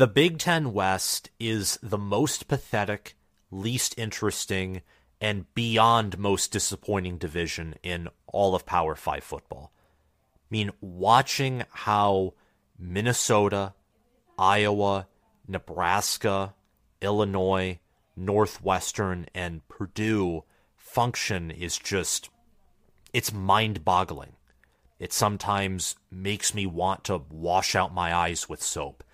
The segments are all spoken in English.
The Big Ten West is the most pathetic, least interesting, and beyond most disappointing division in all of Power 5 football. I mean, watching how Minnesota, Iowa, Nebraska, Illinois, Northwestern, and Purdue function is just, it's mind boggling. It sometimes makes me want to wash out my eyes with soap.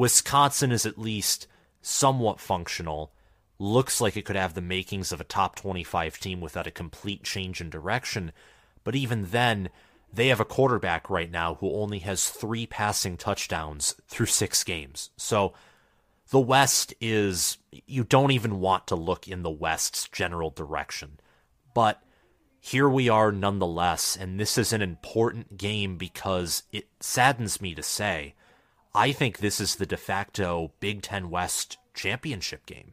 Wisconsin is at least somewhat functional. Looks like it could have the makings of a top 25 team without a complete change in direction. But even then, they have a quarterback right now who only has three passing touchdowns through six games. So the West is, you don't even want to look in the West's general direction. But here we are nonetheless, and this is an important game because it saddens me to say, I think this is the de facto Big Ten West championship game.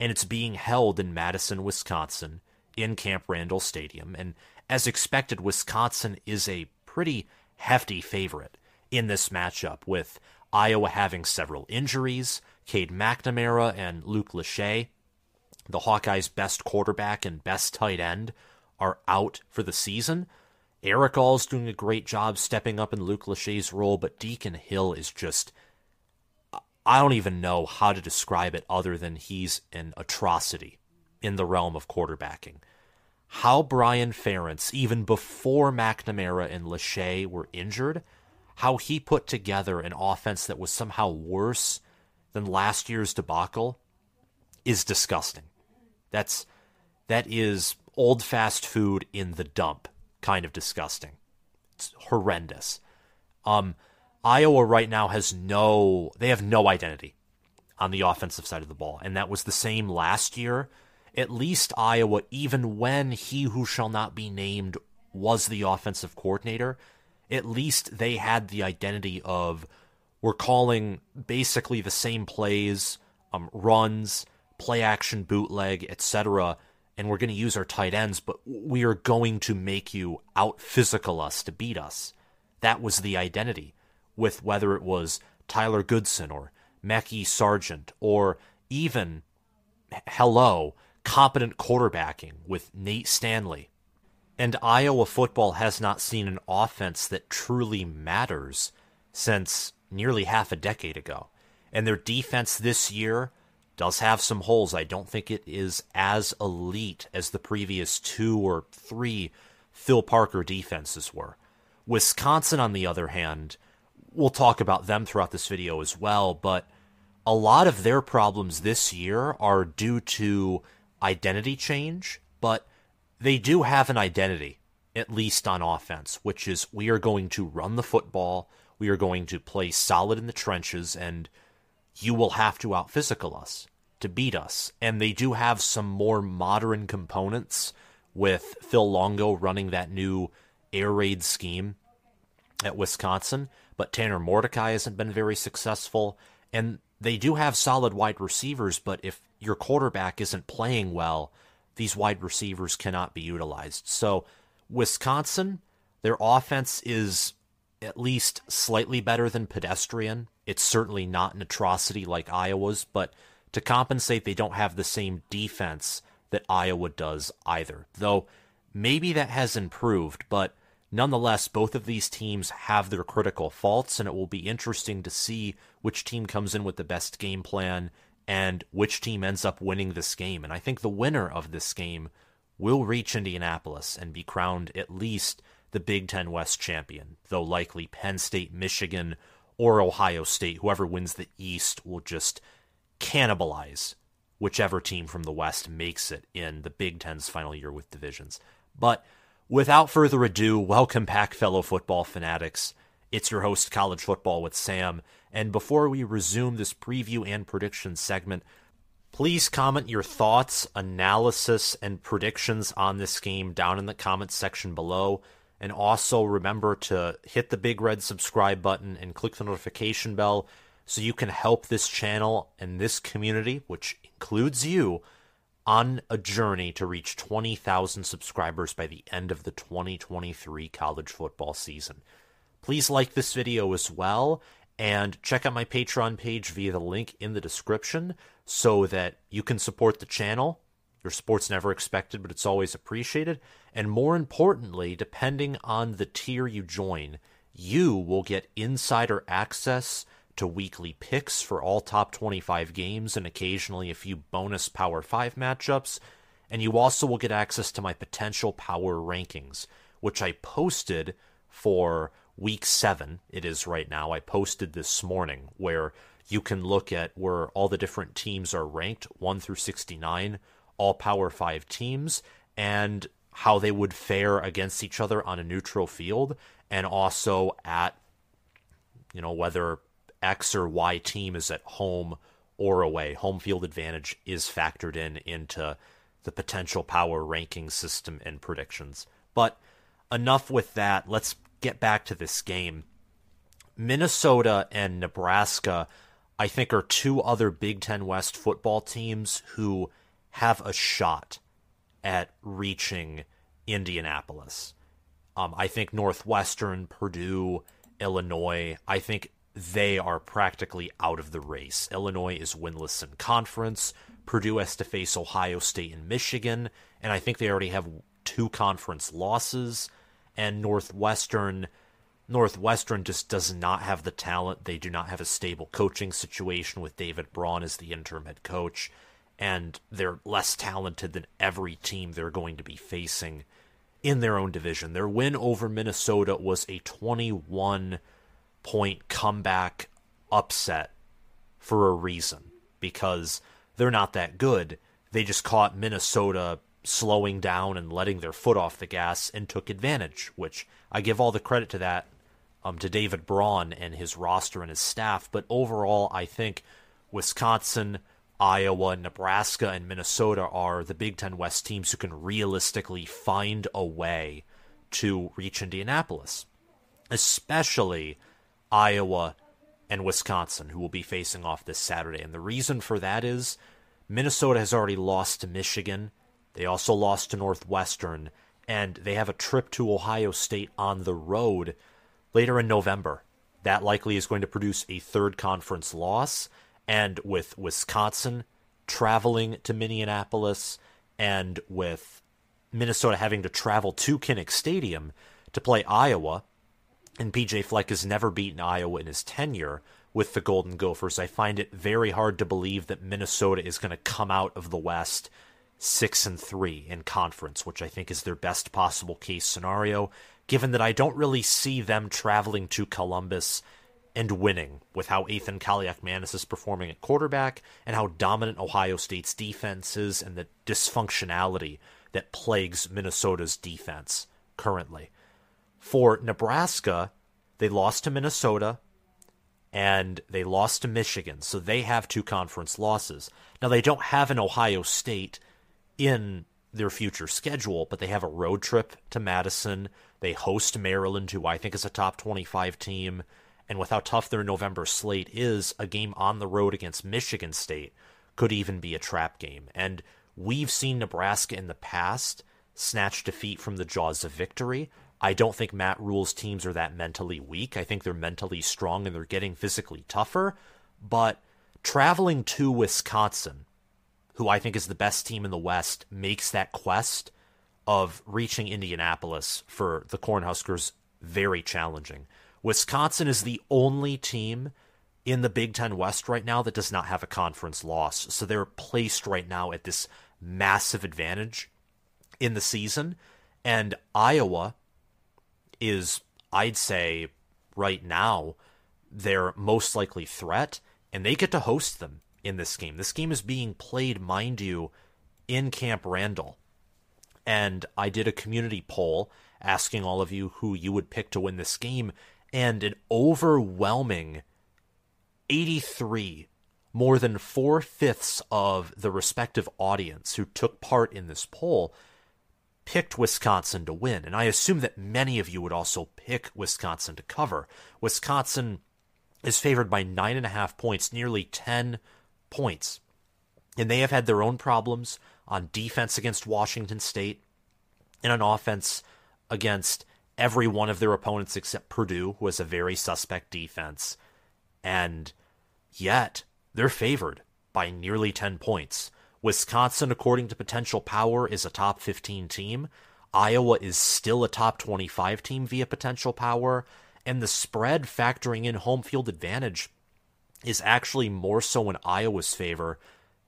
And it's being held in Madison, Wisconsin, in Camp Randall Stadium. And as expected, Wisconsin is a pretty hefty favorite in this matchup, with Iowa having several injuries, Cade McNamara and Luke Lachey, the Hawkeyes' best quarterback and best tight end, are out for the season. Erick All's doing a great job stepping up in Luke Lachey's role, but Deacon Hill is just. I don't even know how to describe it other than he's an atrocity in the realm of quarterbacking. How Brian Ferentz, even before McNamara and Lachey were injured, how he put together an offense that was somehow worse than last year's debacle is disgusting. That's that is old fast food in the dump kind of disgusting. It's horrendous. Um, Iowa right now has no, they have no identity on the offensive side of the ball. And that was the same last year. At least Iowa, even when he who shall not be named was the offensive coordinator, at least they had the identity of we're calling basically the same plays, um, runs, play action, bootleg, etc and we're going to use our tight ends, but we are going to make you out physical us to beat us. That was the identity, with whether it was Tyler Goodson or Mekhi Sargent or even, hello, competent quarterbacking with Nate Stanley. And Iowa football has not seen an offense that truly matters since nearly half a decade ago. And their defense this year does have some holes. I don't think it is as elite as the previous two or three Phil Parker defenses were. Wisconsin, on the other hand, we'll talk about them throughout this video as well, but a lot of their problems this year are due to identity change, but they do have an identity, at least on offense, which is we are going to run the football, we are going to play solid in the trenches, and you will have to out physical us to beat us. And they do have some more modern components with Phil Longo running that new air raid scheme at Wisconsin, but Tanner Mordecai hasn't been very successful. And they do have solid wide receivers, but if your quarterback isn't playing well, these wide receivers cannot be utilized. So, Wisconsin, their offense is at least slightly better than pedestrian. It's certainly not an atrocity like Iowa's, but to compensate, they don't have the same defense that Iowa does either. Though maybe that has improved, but nonetheless, both of these teams have their critical faults, and it will be interesting to see which team comes in with the best game plan and which team ends up winning this game. And I think the winner of this game will reach Indianapolis and be crowned at least the Big Ten West champion, though likely Penn State, Michigan, or Ohio State, whoever wins the East, will just cannibalize whichever team from the West makes it in the Big Ten's final year with divisions. But without further ado, welcome back, fellow football fanatics. It's your host, College Football with Sam. And before we resume this preview and prediction segment, please comment your thoughts, analysis, and predictions on this game down in the comments section below. And also remember to hit the big red subscribe button and click the notification bell so you can help this channel and this community, which includes you, on a journey to reach 20,000 subscribers by the end of the 2023 college football season. Please like this video as well, And check out my Patreon page via the link in the description so that you can support the channel. Your support's never expected, but it's always appreciated. And more importantly, depending on the tier you join, you will get insider access to weekly picks for all top 25 games and occasionally a few bonus Power 5 matchups. And you also will get access to my potential power rankings, which I posted for week seven. It is right now. I posted this morning where you can look at where all the different teams are ranked 1 through 69, all Power 5 teams, and how they would fare against each other on a neutral field, and also at, you know, whether X or Y team is at home or away. Home field advantage is factored in into the potential power ranking system and predictions. But enough with that. Let's get back to this game. Minnesota and Nebraska, I think, are two other Big Ten West football teams who have a shot at reaching Indianapolis. Um, I think Northwestern, Purdue, Illinois, I think they are practically out of the race. Illinois is winless in conference. Purdue has to face Ohio State and Michigan, and I think they already have two conference losses. And Northwestern, Northwestern just does not have the talent. They do not have a stable coaching situation with David Braun as the interim head coach, and they're less talented than every team they're going to be facing in their own division. Their win over Minnesota was a 21- point comeback upset for a reason because they're not that good. They just caught Minnesota slowing down and letting their foot off the gas and took advantage, which I give all the credit to that um, to David Braun and his roster and his staff. But overall, I think Wisconsin, Iowa, Nebraska, and Minnesota are the Big Ten West teams who can realistically find a way to reach Indianapolis, especially Iowa, and Wisconsin, who will be facing off this Saturday. And the reason for that is Minnesota has already lost to Michigan. They also lost to Northwestern, and they have a trip to Ohio State on the road later in November. That likely is going to produce a third conference loss. And with Wisconsin traveling to Minneapolis, and with Minnesota having to travel to Kinnick Stadium to play Iowa, and PJ Fleck has never beaten Iowa in his tenure with the Golden Gophers. I find it very hard to believe that Minnesota is going to come out of the West six and three in conference, which I think is their best possible case scenario, given that I don't really see them traveling to Columbus and winning with how Athan Kaliakmanis is performing at quarterback and how dominant Ohio State's defense is and the dysfunctionality that plagues Minnesota's defense currently. For Nebraska, they lost to Minnesota and they lost to Michigan, so they have two conference losses. Now, they don't have an Ohio State in their future schedule, but they have a road trip to Madison. They host Maryland, who I think is a top 25 team. And with how tough their November slate is, a game on the road against Michigan State could even be a trap game. And we've seen Nebraska in the past snatch defeat from the jaws of victory. I don't think Matt Rhule's teams are that mentally weak. I think they're mentally strong and they're getting physically tougher. But traveling to Wisconsin, who I think is the best team in the West, makes that quest of reaching Indianapolis for the Cornhuskers very challenging. Wisconsin is the only team in the Big Ten West right now that does not have a conference loss. So they're placed right now at this massive advantage in the season. And Iowa is, I'd say, right now, their most likely threat, and they get to host them in this game. This game is being played, mind you, in Camp Randall. And I did a community poll asking all of you who you would pick to win this game, and an overwhelming 83, more than four fifths of the respective audience who took part in this poll picked Wisconsin to win. And I assume that many of you would also pick Wisconsin to cover. Wisconsin is favored by nine and a half points, nearly 10 points. And they have had their own problems on defense against Washington State and on offense against every one of their opponents except Purdue, who has a very suspect defense. And yet, they're favored by nearly 10 points. Wisconsin, according to potential power, is a top 15 team. Iowa is still a top 25 team via potential power. And the spread factoring in home field advantage is actually more so in Iowa's favor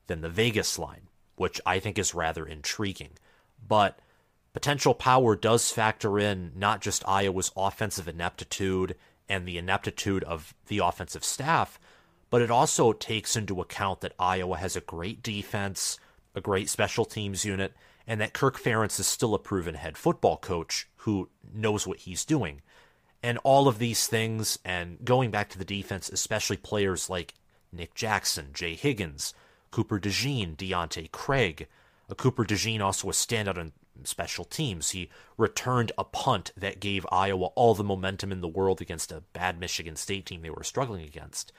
than the Vegas line, which I think is rather intriguing. But potential power does factor in not just Iowa's offensive ineptitude and the ineptitude of the offensive staff, but it also takes into account that Iowa has a great defense, a great special teams unit, and that Kirk Ferentz is still a proven head football coach who knows what he's doing. And all of these things, and going back to the defense, especially players like Nick Jackson, Jay Higgins, Cooper DeJean, Deontae Craig. Cooper DeJean also a standout on special teams. He returned a punt that gave Iowa all the momentum in the world against a bad Michigan State team they were struggling against.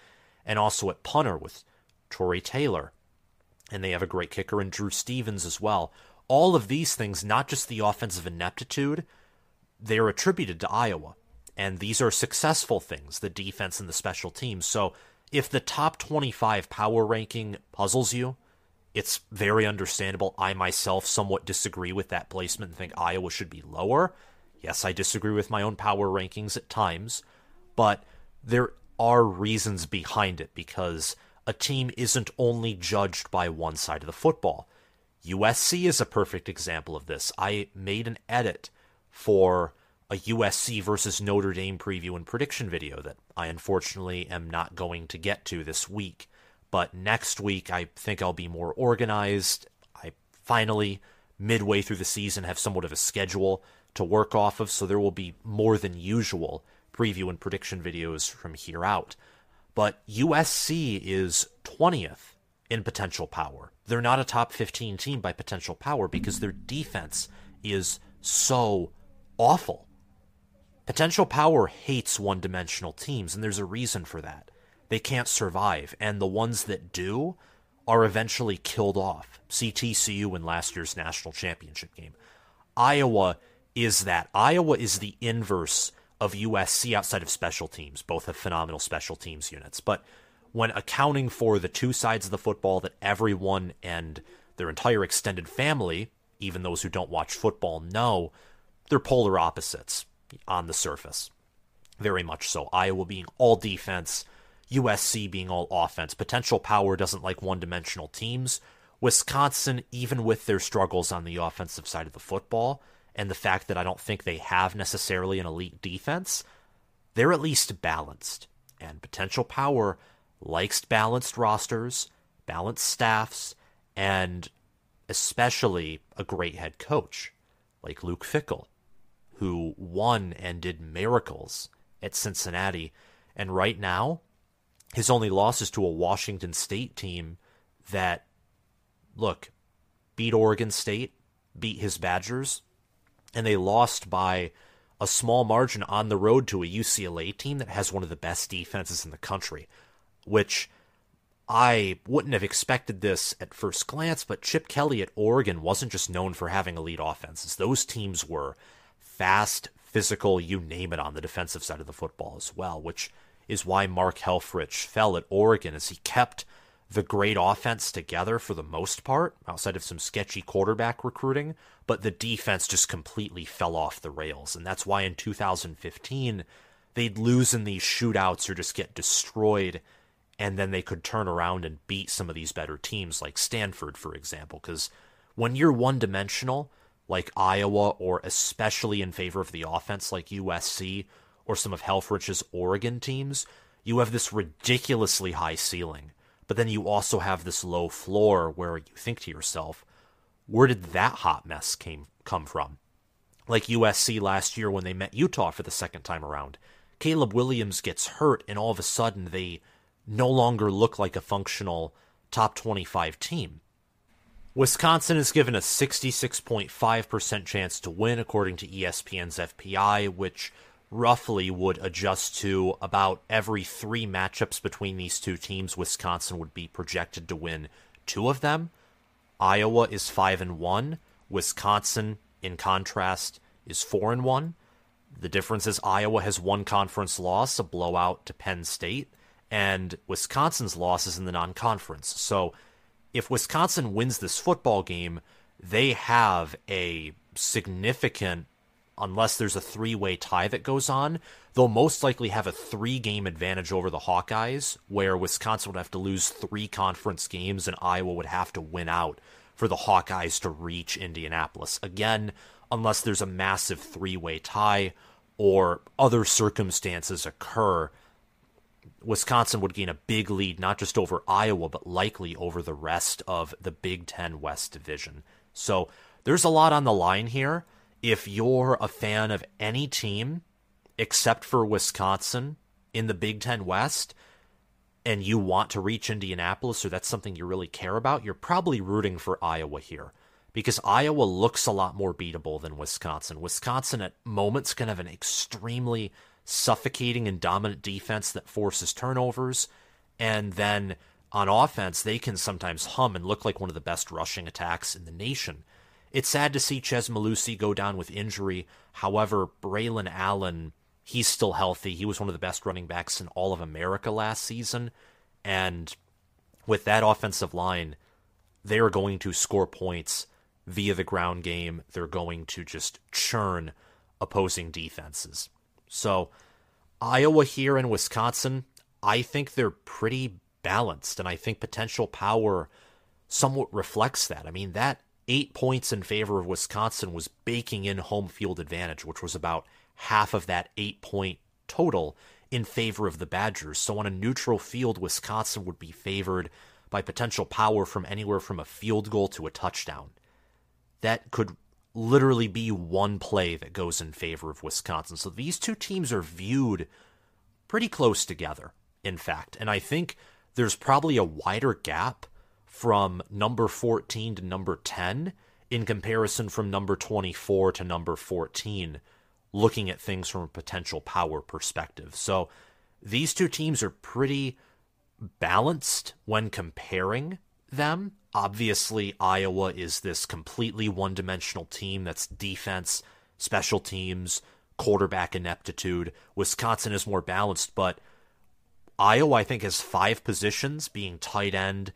And also at punter with Tory Taylor. And they have a great kicker in Drew Stevens as well. All of these things, not just the offensive ineptitude, they're attributed to Iowa. And these are successful things, the defense and the special teams. So if the top 25 power ranking puzzles you, it's very understandable. I myself somewhat disagree with that placement and think Iowa should be lower. Yes, I disagree with my own power rankings at times, but there are reasons behind it because a team isn't only judged by one side of the football. USC is a perfect example of this. I made an edit for a USC versus Notre Dame preview and prediction video that I unfortunately am not going to get to this week. But next week, I think I'll be more organized. I finally, midway through the season, have somewhat of a schedule to work off of, so there will be more than usual preview and prediction videos from here out. But USC is 20th in potential power. They're not a top 15 team by potential power because their defense is so awful. Potential Power hates one dimensional teams, and there's a reason for that. They can't survive, and the ones that do are eventually killed off. CTCU in last year's national championship game. Iowa is that. Iowa is the inverse of USC outside of special teams. Both have phenomenal special teams units. But when accounting for the two sides of the football that everyone and their entire extended family, even those who don't watch football, know, they're polar opposites on the surface. Very much so. Iowa being all defense, USC being all offense. Potential power doesn't like one dimensional teams. Wisconsin, even with their struggles on the offensive side of the football, and the fact that I don't think they have necessarily an elite defense, they're at least balanced. And potential power likes balanced rosters, balanced staffs, and especially a great head coach like Luke Fickell, who won and did miracles at Cincinnati. And right now, his only loss is to a Washington State team that, look, beat Oregon State, beat his Badgers, and they lost by a small margin on the road to a UCLA team that has one of the best defenses in the country, which I wouldn't have expected this at first glance, but Chip Kelly at Oregon wasn't just known for having elite offenses. Those teams were fast, physical, you name it on the defensive side of the football as well, which is why Mark Helfrich fell at Oregon as he kept the great offense together for the most part, outside of some sketchy quarterback recruiting, but the defense just completely fell off the rails. And that's why in 2015, they'd lose in these shootouts or just get destroyed, and then they could turn around and beat some of these better teams, like Stanford, for example. Because when you're one dimensional, like Iowa, or especially in favor of the offense like USC or some of Helfrich's Oregon teams, you have this ridiculously high ceiling. But then you also have this low floor where you think to yourself, where did that hot mess came come from? Like USC last year when they met Utah for the second time around. Caleb Williams gets hurt and all of a sudden they no longer look like a functional top 25 team. Wisconsin is given a 66.5% chance to win, according to ESPN's FPI, which roughly would adjust to about every three matchups between these two teams. Wisconsin would be projected to win two of them. Iowa is five and one. Wisconsin, in contrast, is four and one. The difference is Iowa has one conference loss, a blowout to Penn State, and Wisconsin's loss is in the non conference. So if Wisconsin wins this football game, they have a significant, unless there's a three way tie that goes on, they'll most likely have a three game advantage over the Hawkeyes, where Wisconsin would have to lose three conference games and Iowa would have to win out for the Hawkeyes to reach Indianapolis. Again, unless there's a massive three way tie or other circumstances occur, Wisconsin would gain a big lead, not just over Iowa, but likely over the rest of the Big Ten West Division. So there's a lot on the line here. If you're a fan of any team except for Wisconsin in the Big Ten West, and you want to reach Indianapolis, or that's something you really care about, you're probably rooting for Iowa here because Iowa looks a lot more beatable than Wisconsin. Wisconsin at moments can have an extremely suffocating and dominant defense that forces turnovers. And then on offense, they can sometimes hum and look like one of the best rushing attacks in the nation. It's sad to see Chez Mellusi go down with injury. However, Braylon Allen, he's still healthy. He was one of the best running backs in all of America last season. And with that offensive line, they are going to score points via the ground game. They're going to just churn opposing defenses. So, Iowa here and Wisconsin, I think they're pretty balanced, and I think potential power somewhat reflects that. I mean, that eight points in favor of Wisconsin was baking in home field advantage, which was about half of that eight point total in favor of the Badgers. So, on a neutral field, Wisconsin would be favored by potential power from anywhere from a field goal to a touchdown. That could literally be one play that goes in favor of Wisconsin. So these two teams are viewed pretty close together, in fact. And I think there's probably a wider gap from number 14 to number 10 in comparison from number 24 to number 14, looking at things from a potential power perspective. So these two teams are pretty balanced when comparing them. Obviously, Iowa is this completely one dimensional team that's defense, special teams, quarterback ineptitude. Wisconsin is more balanced, but Iowa, I think, has five positions being tight end,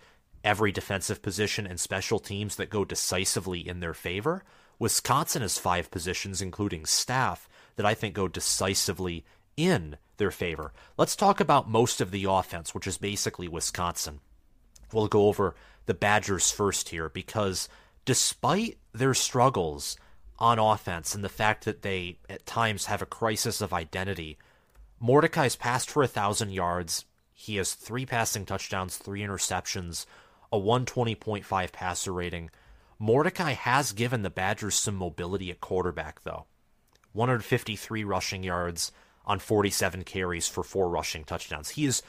every defensive position, and special teams that go decisively in their favor. Wisconsin has five positions, including staff, that I think go decisively in their favor. Let's talk about most of the offense, which is basically Wisconsin. We'll go over the Badgers first here because despite their struggles on offense and the fact that they at times have a crisis of identity, Mordecai's passed for a thousand yards. He has three passing touchdowns, three interceptions, a 120.5 passer rating. Mordecai has given the Badgers some mobility at quarterback, though. 153 rushing yards on 47 carries for four rushing touchdowns. He is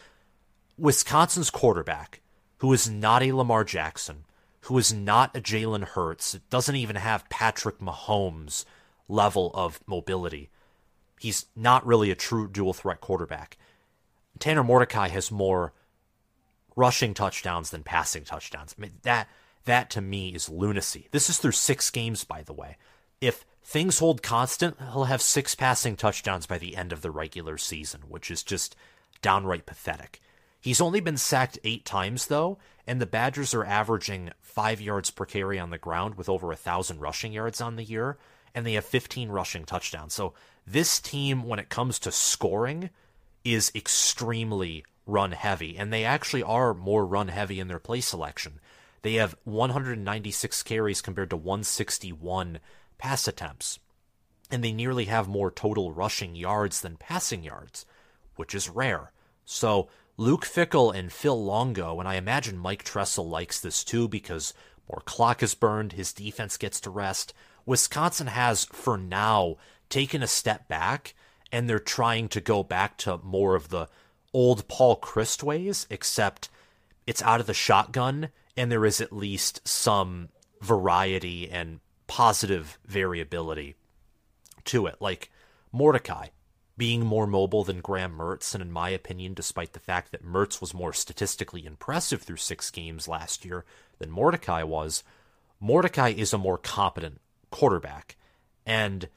Wisconsin's quarterback who is not a Lamar Jackson, who is not a Jalen Hurts, doesn't even have Patrick Mahomes level of mobility. He's not really a true dual threat quarterback. Tanner Mordecai has more rushing touchdowns than passing touchdowns. I mean, that that to me is lunacy. This is through six games, by the way. If things hold constant, he'll have six passing touchdowns by the end of the regular season, which is just downright pathetic. He's only been sacked eight times, though, and the Badgers are averaging five yards per carry on the ground with over a thousand rushing yards on the year, and they have 15 rushing touchdowns. So this team, when it comes to scoring, is extremely run heavy, and they actually are more run heavy in their play selection. They have 196 carries compared to 161 pass attempts, and they nearly have more total rushing yards than passing yards, which is rare. So Luke Fickell and Phil Longo, and I imagine Mike Tressel likes this too because more clock is burned, his defense gets to rest. Wisconsin has, for now, taken a step back, and they're trying to go back to more of the old Paul Chryst ways, except it's out of the shotgun, and there is at least some variety and positive variability to it. Like Mordecai, being more mobile than Graham Mertz, and in my opinion, despite the fact that Mertz was more statistically impressive through six games last year than Mordecai was, Mordecai is a more competent quarterback. And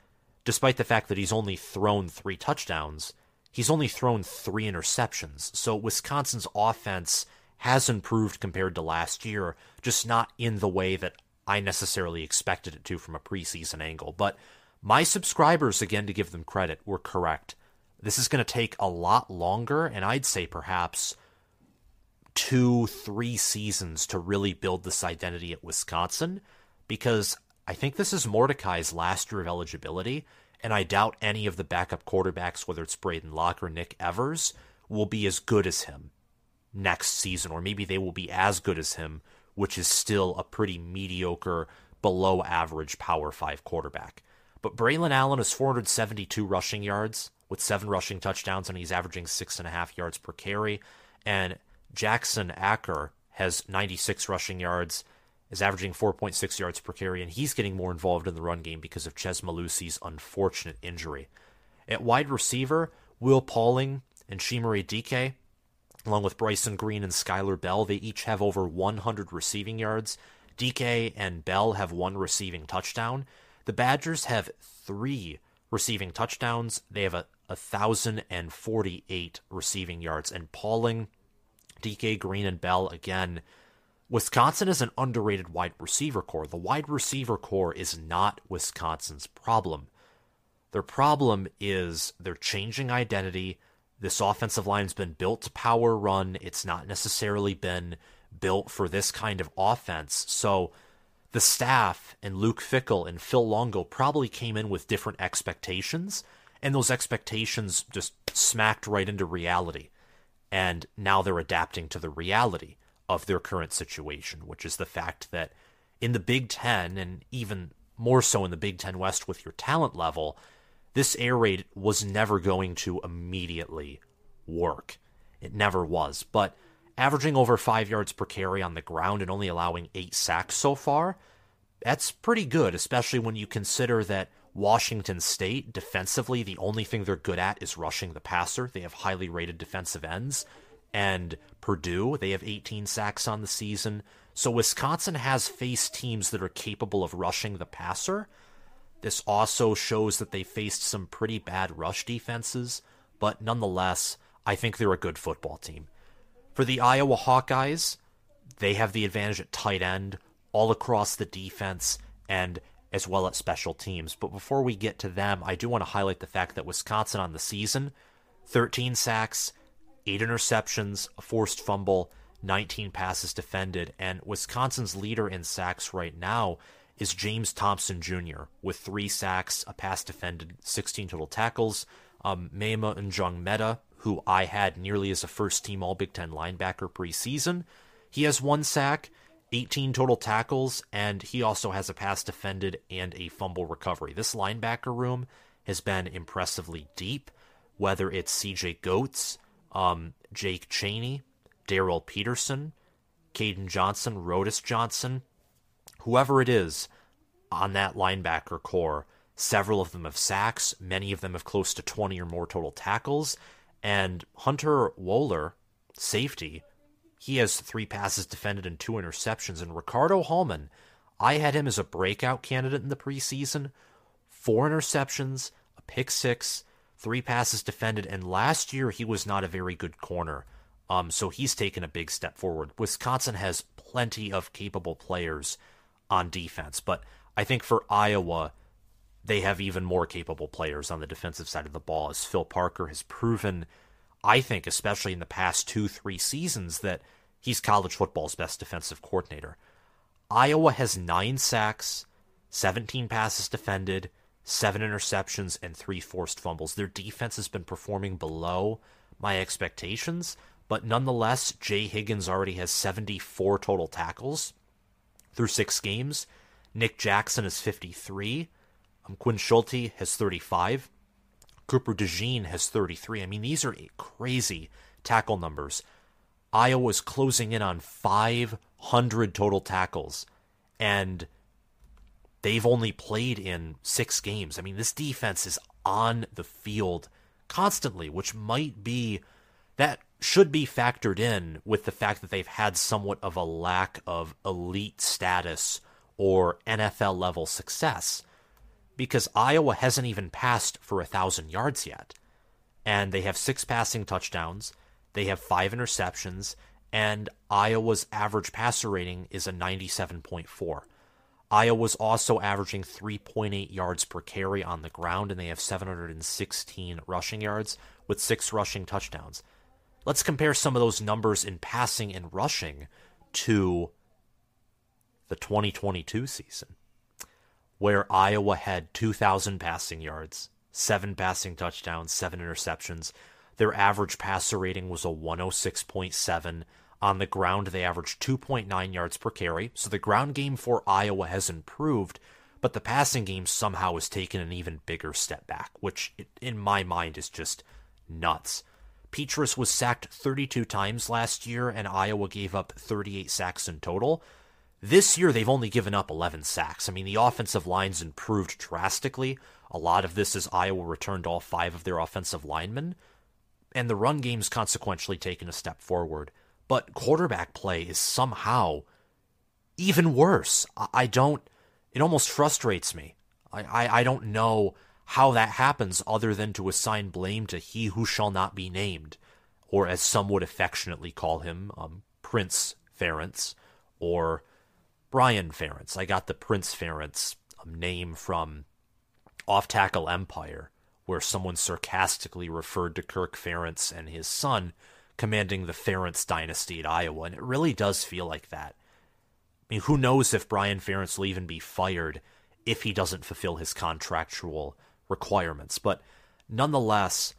despite the fact that he's only thrown three touchdowns, he's only thrown three interceptions. So Wisconsin's offense has improved compared to last year, just not in the way that I necessarily expected it to from a preseason angle. But my subscribers, again, to give them credit, were correct. This is going to take a lot longer, and I'd say perhaps two, three seasons to really build this identity at Wisconsin, because I think this is Mordecai's last year of eligibility, and I doubt any of the backup quarterbacks, whether it's Braden Locke or Nick Evers, will be as good as him next season, or maybe they will be as good as him, which is still a pretty mediocre, below average Power 5 quarterback. But Braylon Allen has 472 rushing yards with seven rushing touchdowns, and he's averaging six and a half yards per carry. And Jackson Acker has 96 rushing yards, is averaging 4.6 yards per carry, and he's getting more involved in the run game because of Chez Mellusi's unfortunate injury. At wide receiver, Will Pauling and Chimere Dike, along with Bryson Green and Skylar Bell, they each have over 100 receiving yards. Dike and Bell have one receiving touchdown. The Badgers have three receiving touchdowns. They have a, a thousand and forty-eight receiving yards. And Pauling, Dike Green, and Bell again. Wisconsin is an underrated wide receiver core. The wide receiver core is not Wisconsin's problem. Their problem is their changing identity. This offensive line's been built to power run. It's not necessarily been built for this kind of offense. So the staff and Luke Fickell and Phil Longo probably came in with different expectations, and those expectations just smacked right into reality. And now they're adapting to the reality of their current situation, which is the fact that in the Big Ten, and even more so in the Big Ten West with your talent level, this air raid was never going to immediately work. It never was. But averaging over five yards per carry on the ground and only allowing eight sacks so far, that's pretty good, especially when you consider that Washington State, defensively, the only thing they're good at is rushing the passer. They have highly rated defensive ends. And Purdue, they have 18 sacks on the season. So Wisconsin has faced teams that are capable of rushing the passer. This also shows that they faced some pretty bad rush defenses, but nonetheless, I think they're a good football team. For the Iowa Hawkeyes, they have the advantage at tight end, all across the defense, and as well at special teams. But before we get to them, I do want to highlight the fact that Wisconsin on the season 13 sacks, 8 interceptions, a forced fumble, 19 passes defended, and Wisconsin's leader in sacks right now is James Thompson Jr. with three sacks, a pass defended, 16 total tackles. Um, Maema Njongmeta who I had nearly as a first team All Big Ten linebacker preseason. He has one sack, 18 total tackles, and he also has a pass defended and a fumble recovery. This linebacker room has been impressively deep, whether it's CJ Goetz, um, Jake Chaney, Darrell Peterson, Caden Johnson, Rodas Johnson, whoever it is on that linebacker core. Several of them have sacks, many of them have close to 20 or more total tackles, and Hunter Wohler, safety, he has three passes defended and two interceptions. And Ricardo Hallman, I had him as a breakout candidate in the preseason. Four interceptions, a pick six, three passes defended, and last year he was not a very good corner. Um, so he's taken a big step forward. Wisconsin has plenty of capable players on defense, but I think for Iowa, they have even more capable players on the defensive side of the ball, as Phil Parker has proven, I think, especially in the past two, three seasons, that he's college football's best defensive coordinator. Iowa has nine sacks, 17 passes defended, seven interceptions, and three forced fumbles. Their defense has been performing below my expectations, but nonetheless, Jay Higgins already has 74 total tackles through six games. Nick Jackson is 53. Um, Quinn Schulte has 35. Cooper DeJean has 33. I mean, these are crazy tackle numbers. Iowa's closing in on 500 total tackles, and they've only played in six games. I mean, this defense is on the field constantly, which might be that should be factored in with the fact that they've had somewhat of a lack of elite status or NFL level success because Iowa hasn't even passed for a thousand yards yet. and they have six passing touchdowns. They have five interceptions, and Iowa's average passer rating is a 97.4. Iowa's also averaging 3.8 yards per carry on the ground, and they have 716 rushing yards with six rushing touchdowns. Let's compare some of those numbers in passing and rushing to the 2022 season, where Iowa had 2,000 passing yards, seven passing touchdowns, seven interceptions. Their average passer rating was a 106.7. On the ground, they averaged 2.9 yards per carry. So the ground game for Iowa has improved, but the passing game somehow has taken an even bigger step back, which in my mind is just nuts. Petras was sacked 32 times last year, and Iowa gave up 38 sacks in total. This year, they've only given up 11 sacks. I mean, the offensive line's improved drastically. A lot of this is Iowa returned all five of their offensive linemen, and the run game's consequentially taken a step forward. But quarterback play is somehow even worse. I, don't, it almost frustrates me. I, I, I don't know how that happens other than to assign blame to he who shall not be named, or as some would affectionately call him, um, Prince Ferentz, or Brian Ferentz. I got the Prince Ferentz um, name from Off Tackle Empire, where someone sarcastically referred to Kirk Ferentz and his son commanding the Ferentz dynasty at Iowa, and it really does feel like that. I mean, who knows if Brian Ferentz will even be fired if he doesn't fulfill his contractual requirements. But nonetheless,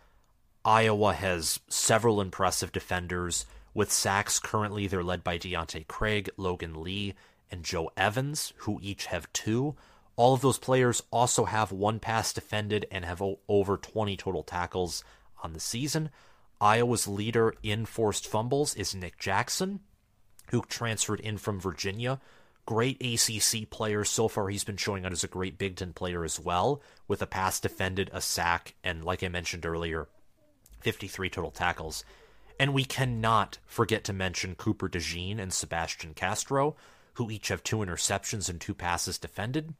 Iowa has several impressive defenders. With sacks currently, they're led by Deontae Craig, Logan Lee, and Joe Evans, who each have two. All of those players also have one pass defended and have over 20 total tackles on the season. Iowa's leader in forced fumbles is Nick Jackson, who transferred in from Virginia. Great ACC player. So far, he's been showing out as a great Big Ten player as well, with a pass defended, a sack, and like I mentioned earlier, 53 total tackles. And we cannot forget to mention Cooper DeJean and Sebastian Castro, who each have two interceptions and two passes defended.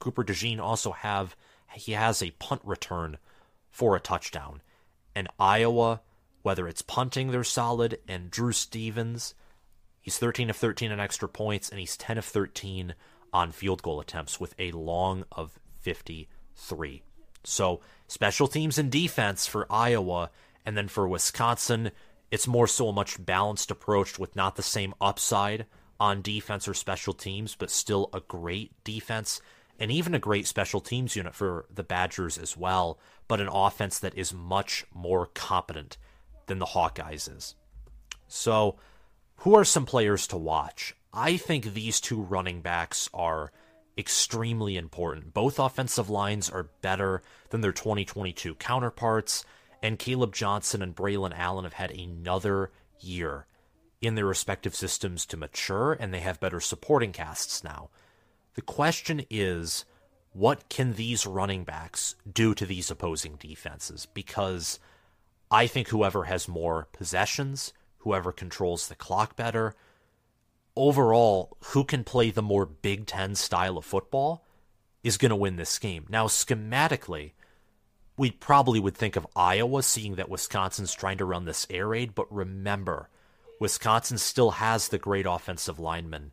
Cooper DeJean also have he has a punt return for a touchdown. And Iowa, whether it's punting, they're solid. And Drew Stevens, he's 13 of 13 on extra points, and he's 10 of 13 on field goal attempts with a long of 53. So special teams and defense for Iowa, and then for Wisconsin, it's more so a much balanced approach with not the same upside on defense or special teams, but still a great defense and even a great special teams unit for the Badgers as well, but an offense that is much more competent than the Hawkeyes is. So, who are some players to watch? I think these two running backs are extremely important. Both offensive lines are better than their 2022 counterparts, and Caleb Johnson and Braylon Allen have had another year in their respective systems to mature, and they have better supporting casts now. The question is, what can these running backs do to these opposing defenses? Because I think whoever has more possessions, whoever controls the clock better, overall, who can play the more Big Ten style of football is going to win this game. Now, schematically, we probably would think of Iowa, seeing that Wisconsin's trying to run this air raid, but remember, Wisconsin still has the great offensive lineman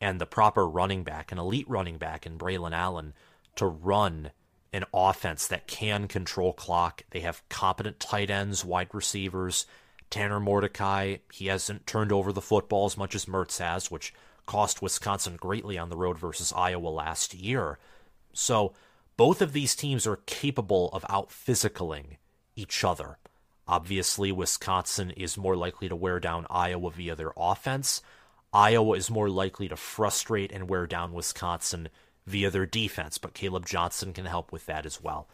and the proper running back, an elite running back in Braylon Allen, to run an offense that can control clock. They have competent tight ends, wide receivers. Tanner Mordecai, he hasn't turned over the football as much as Mertz has, which cost Wisconsin greatly on the road versus Iowa last year. So both of these teams are capable of out physicaling each other. Obviously, Wisconsin is more likely to wear down Iowa via their offense. Iowa is more likely to frustrate and wear down Wisconsin via their defense, but Caleb Johnson can help with that as well.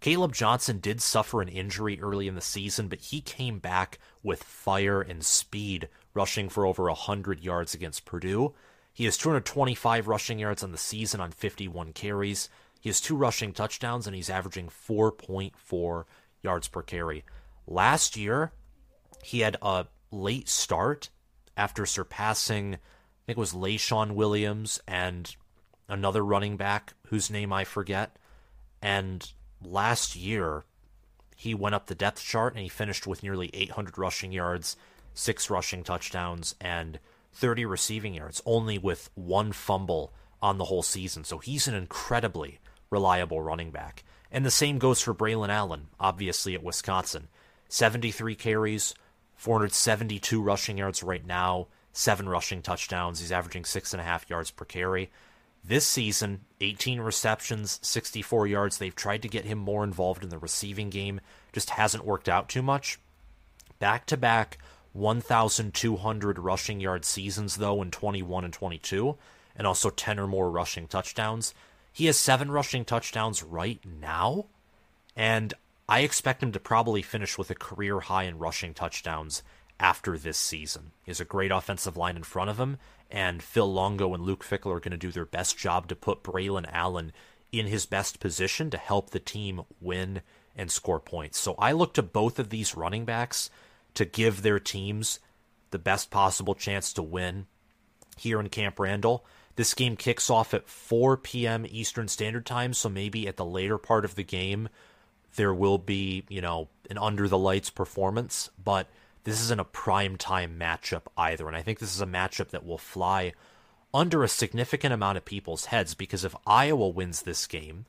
Caleb Johnson did suffer an injury early in the season, but he came back with fire and speed, rushing for over 100 yards against Purdue. He has 225 rushing yards on the season on 51 carries. He has two rushing touchdowns, and he's averaging 4.4 yards per carry. Last year, he had a late start after surpassing, I think it was Leshon Williams and another running back whose name I forget. And last year, he went up the depth chart and he finished with nearly 800 rushing yards, six rushing touchdowns, and 30 receiving yards, only with one fumble on the whole season. So he's an incredibly reliable running back. And the same goes for Braylon Allen, obviously at Wisconsin. 73 carries, 472 rushing yards right now, seven rushing touchdowns. He's averaging six and a half yards per carry. This season, 18 receptions, 64 yards. They've tried to get him more involved in the receiving game, just hasn't worked out too much. Back to back 1,200 rushing yard seasons, though, in 21 and 22, and also 10 or more rushing touchdowns. He has seven rushing touchdowns right now, and I expect him to probably finish with a career high in rushing touchdowns after this season. He has a great offensive line in front of him, and Phil Longo and Luke Fickell are going to do their best job to put Braylon Allen in his best position to help the team win and score points. So I look to both of these running backs to give their teams the best possible chance to win here in Camp Randall. This game kicks off at 4 p.m. Eastern Standard Time, so maybe at the later part of the game there will be, you know, an under the lights performance, but this isn't a prime time matchup either. And I think this is a matchup that will fly under a significant amount of people's heads because if Iowa wins this game,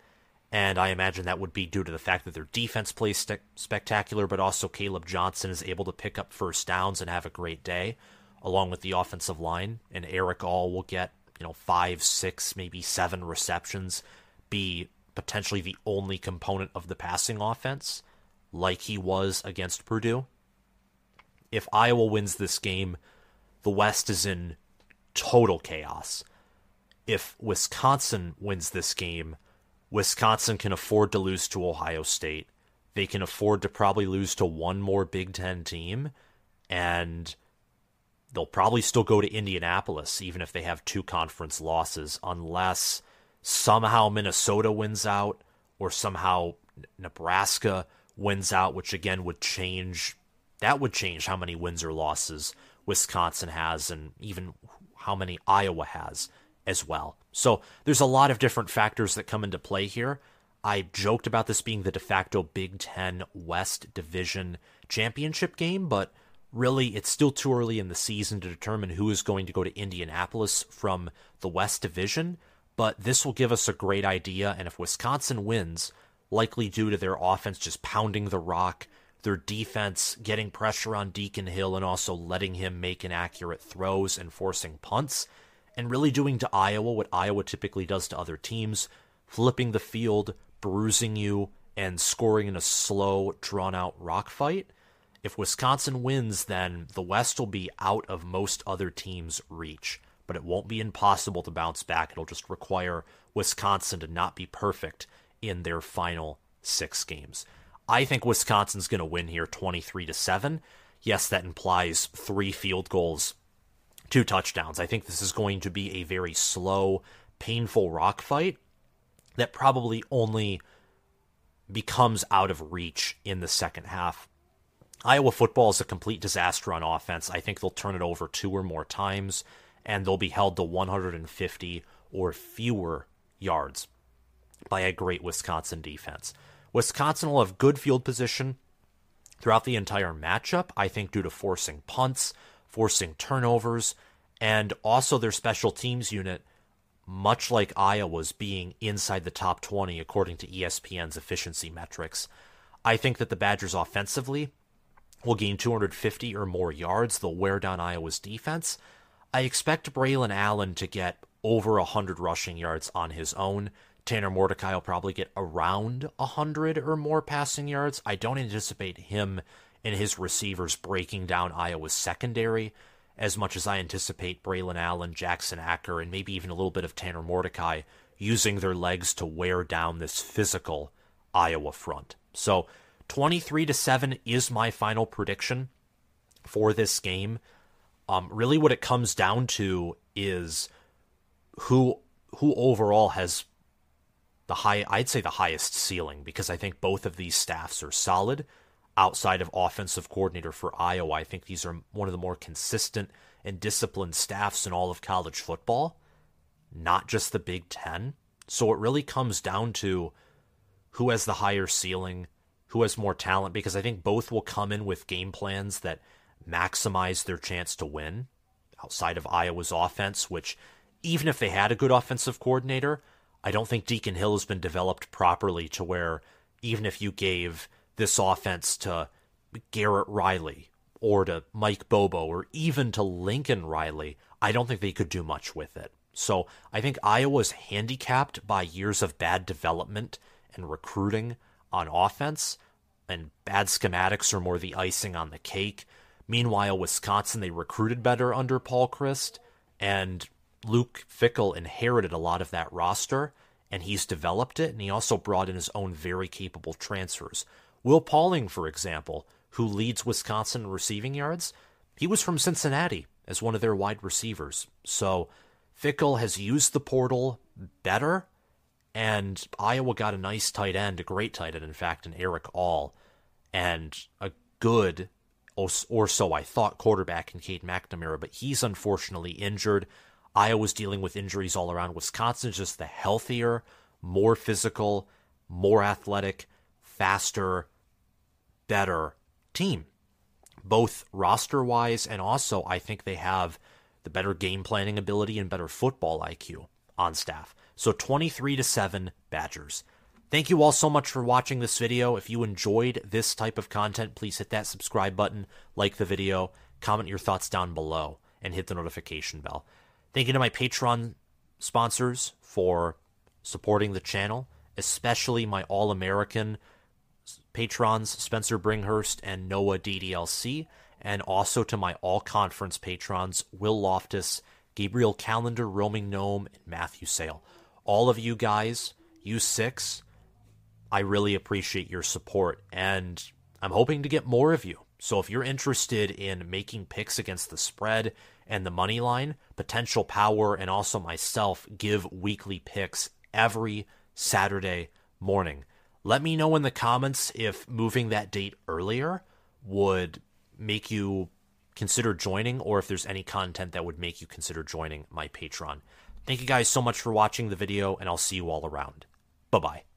and I imagine that would be due to the fact that their defense plays st- spectacular, but also Kaleb Johnson is able to pick up first downs and have a great day, along with the offensive line. And Erick All will get, you know, five, six, maybe seven receptions, be potentially the only component of the passing offense, like he was against Purdue. If Iowa wins this game, the West is in total chaos. If Wisconsin wins this game, Wisconsin can afford to lose to Ohio State. They can afford to probably lose to one more Big Ten team, and they'll probably still go to Indianapolis, even if they have two conference losses, unless somehow Minnesota wins out or somehow Nebraska wins out, which again would change. That would change how many wins or losses Wisconsin has, and even how many Iowa has as well. So there's a lot of different factors that come into play here. I joked about this being the de facto Big Ten West Division championship game, but really it's still too early in the season to determine who is going to go to Indianapolis from the West Division but this will give us a great idea. And if Wisconsin wins, likely due to their offense just pounding the rock, their defense getting pressure on Deacon Hill and also letting him make inaccurate throws and forcing punts, and really doing to Iowa what Iowa typically does to other teams, flipping the field, bruising you, and scoring in a slow, drawn out rock fight. If Wisconsin wins, then the West will be out of most other teams' reach but it won't be impossible to bounce back. It'll just require Wisconsin to not be perfect in their final six games. I think Wisconsin's going to win here 23 to 7. Yes, that implies three field goals, two touchdowns. I think this is going to be a very slow, painful rock fight that probably only becomes out of reach in the second half. Iowa football is a complete disaster on offense. I think they'll turn it over two or more times and they'll be held to 150 or fewer yards by a great Wisconsin defense. Wisconsin will have good field position throughout the entire matchup, I think, due to forcing punts, forcing turnovers, and also their special teams unit, much like Iowa's, being inside the top 20 according to ESPN's efficiency metrics. I think that the Badgers offensively will gain 250 or more yards. They'll wear down Iowa's defense. I expect Braylon Allen to get over 100 rushing yards on his own. Tanner Mordecai will probably get around 100 or more passing yards. I don't anticipate him and his receivers breaking down Iowa's secondary as much as I anticipate Braylon Allen, Jackson Acker, and maybe even a little bit of Tanner Mordecai using their legs to wear down this physical Iowa front. So 23 to 7 is my final prediction for this game. Um, really, what it comes down to is who who overall has the high. I'd say the highest ceiling because I think both of these staffs are solid. Outside of offensive coordinator for Iowa, I think these are one of the more consistent and disciplined staffs in all of college football, not just the Big Ten. So it really comes down to who has the higher ceiling, who has more talent because I think both will come in with game plans that maximize their chance to win outside of Iowa's offense, which even if they had a good offensive coordinator, I don't think Deacon Hill has been developed properly to where even if you gave this offense to Garrett Riley or to Mike Bobo or even to Lincoln Riley, I don't think they could do much with it. So I think Iowa's handicapped by years of bad development and recruiting on offense, and bad schematics are more the icing on the cake. Meanwhile, Wisconsin, they recruited better under Paul Chryst, and Luke Fickell inherited a lot of that roster, and he's developed it, and he also brought in his own very capable transfers. Will Pauling, for example, who leads Wisconsin in receiving yards, he was from Cincinnati as one of their wide receivers. So Fickell has used the portal better, and Iowa got a nice tight end, a great tight end, in fact, in Erick All, and a good, or so I thought, quarterback in Cade McNamara, but he's unfortunately injured. Iowa's dealing with injuries all around. Wisconsin's just the healthier, more physical, more athletic, faster, better team, both roster wise and also I think they have the better game planning ability and better football IQ on staff. So 23 to 7 Badgers. Thank you all so much for watching this video. If you enjoyed this type of content, please hit that subscribe button, like the video, comment your thoughts down below, and hit the notification bell. Thank you to my Patreon sponsors for supporting the channel, especially my All American patrons Spencer Bringhurst and Noah DDLC, and also to my all conference patrons Will Loftus, Gabriel Calendar, Roaming Gnome, and Matthew Sale. All of you guys, you six, I really appreciate your support, and I'm hoping to get more of you. So if you're interested in making picks against the spread and the money line, Potential Power and also myself give weekly picks every Saturday morning. Let me know in the comments if moving that date earlier would make you consider joining or if there's any content that would make you consider joining my Patreon. Thank you guys so much for watching the video, and I'll see you all around. Bye bye.